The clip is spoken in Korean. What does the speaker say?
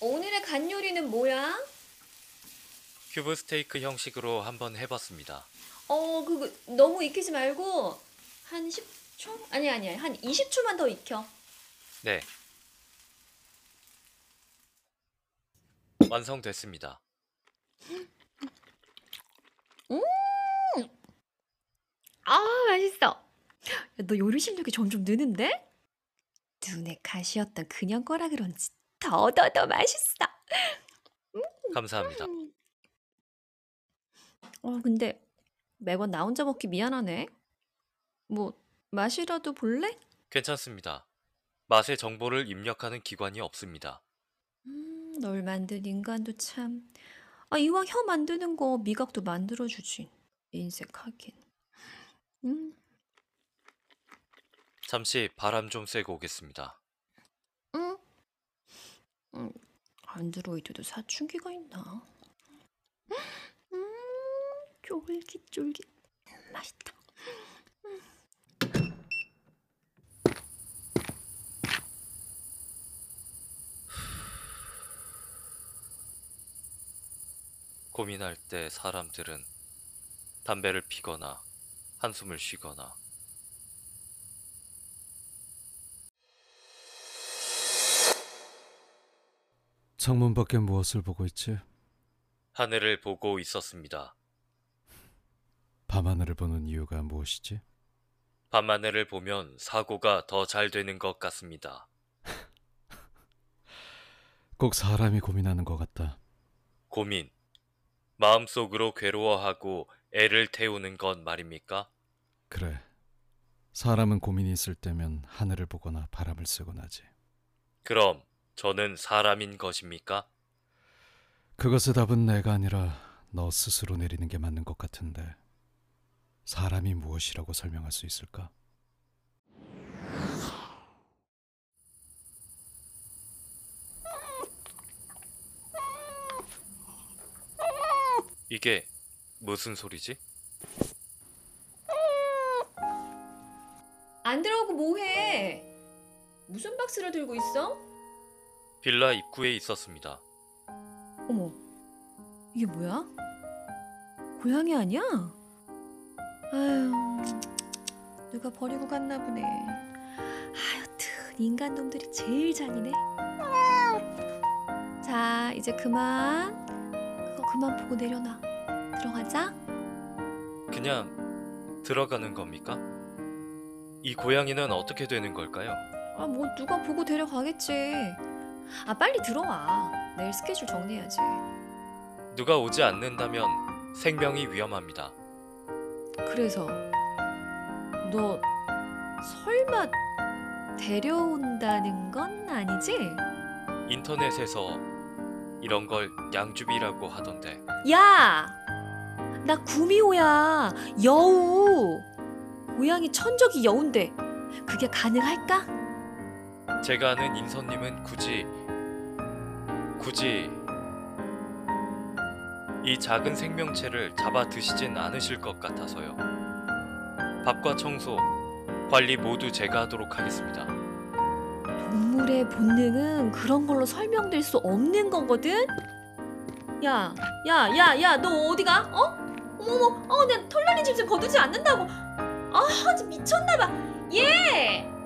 오늘의 간 요리는 뭐야? 큐브 스테이크 형식으로 한번 해봤습니다. 어, 그거 너무 익히지 말고 한 10초? 아니 아니 한 20초만 더 익혀. 네. 완성됐습니다. 아, 맛있어. 야, 너 요리 실력이 점점 느는데? 눈에 가시였던 그냥 거라 그런지 더더더 맛있어. 감사합니다. 어, 근데 매번 나 혼자 먹기 미안하네. 뭐 맛이라도 볼래? 괜찮습니다. 맛의 정보를 입력하는 기관이 없습니다. 음, 널 만든 인간도 참. 아, 이왕 혀 만드는 거 미각도 만들어주지. 인색하긴. 음, 잠시 바람 좀 쐬고 오겠습니다. 응. 음, 안드로이드도 사춘기가 있나? 음, 쫄깃쫄깃. 음, 맛있다. 고민할 때 사람들은 담배를 피거나 한숨을 쉬거나 창문 밖에 무엇을 보고 있지? 하늘을 보고 있었습니다. 밤하늘을 보는 이유가 무엇이지? 밤하늘을 보면 사고가 더 잘 되는 것 같습니다. 꼭 사람이 고민하는 것 같다. 고민. 마음속으로 괴로워하고 애를 태우는 것 말입니까? 그래. 사람은 고민이 있을 때면 하늘을 보거나 바람을 쐬곤 하지. 그럼 저는 사람인 것입니까? 그것의 답은 내가 아니라 너 스스로 내리는 게 맞는 것 같은데. 사람이 무엇이라고 설명할 수 있을까? 이게 무슨 소리지? 안 들어오고 뭐해? 무슨 박스를 들고 있어? 빌라 입구에 있었습니다. 어머, 이게 뭐야? 고양이 아니야? 아유, 누가 버리고 갔나 보네. 하여튼 인간 놈들이 제일 잔이네. 자, 이제 그만. 그거 그만 보고 내려놔. 들어가자. 그냥 들어가는 겁니까? 이 고양이는 어떻게 되는 걸까요? 아, 뭐 누가 보고 데려가겠지. 아, 빨리 들어와. 내일 스케줄 정리해야지. 누가 오지 않는다면 생명이 위험합니다. 그래서 너 설마 데려온다는 건 아니지? 인터넷에서 이런 걸 양주비라고 하던데 야! 나 구미호야. 여우. 고양이 천적이 여운데 그게 가능할까? 제가 아는 인선님은 굳이 굳이 이 작은 생명체를 잡아 드시진 않으실 것 같아서요. 밥과 청소, 관리 모두 제가 하도록 하겠습니다. 동물의 본능은 그런 걸로 설명될 수 없는 거거든? 야, 야, 야, 야, 너 어디가? 어? 어머머, 어, 내 털난이 집좀 거두지 않는다고. 아, 미쳤나봐. 얘!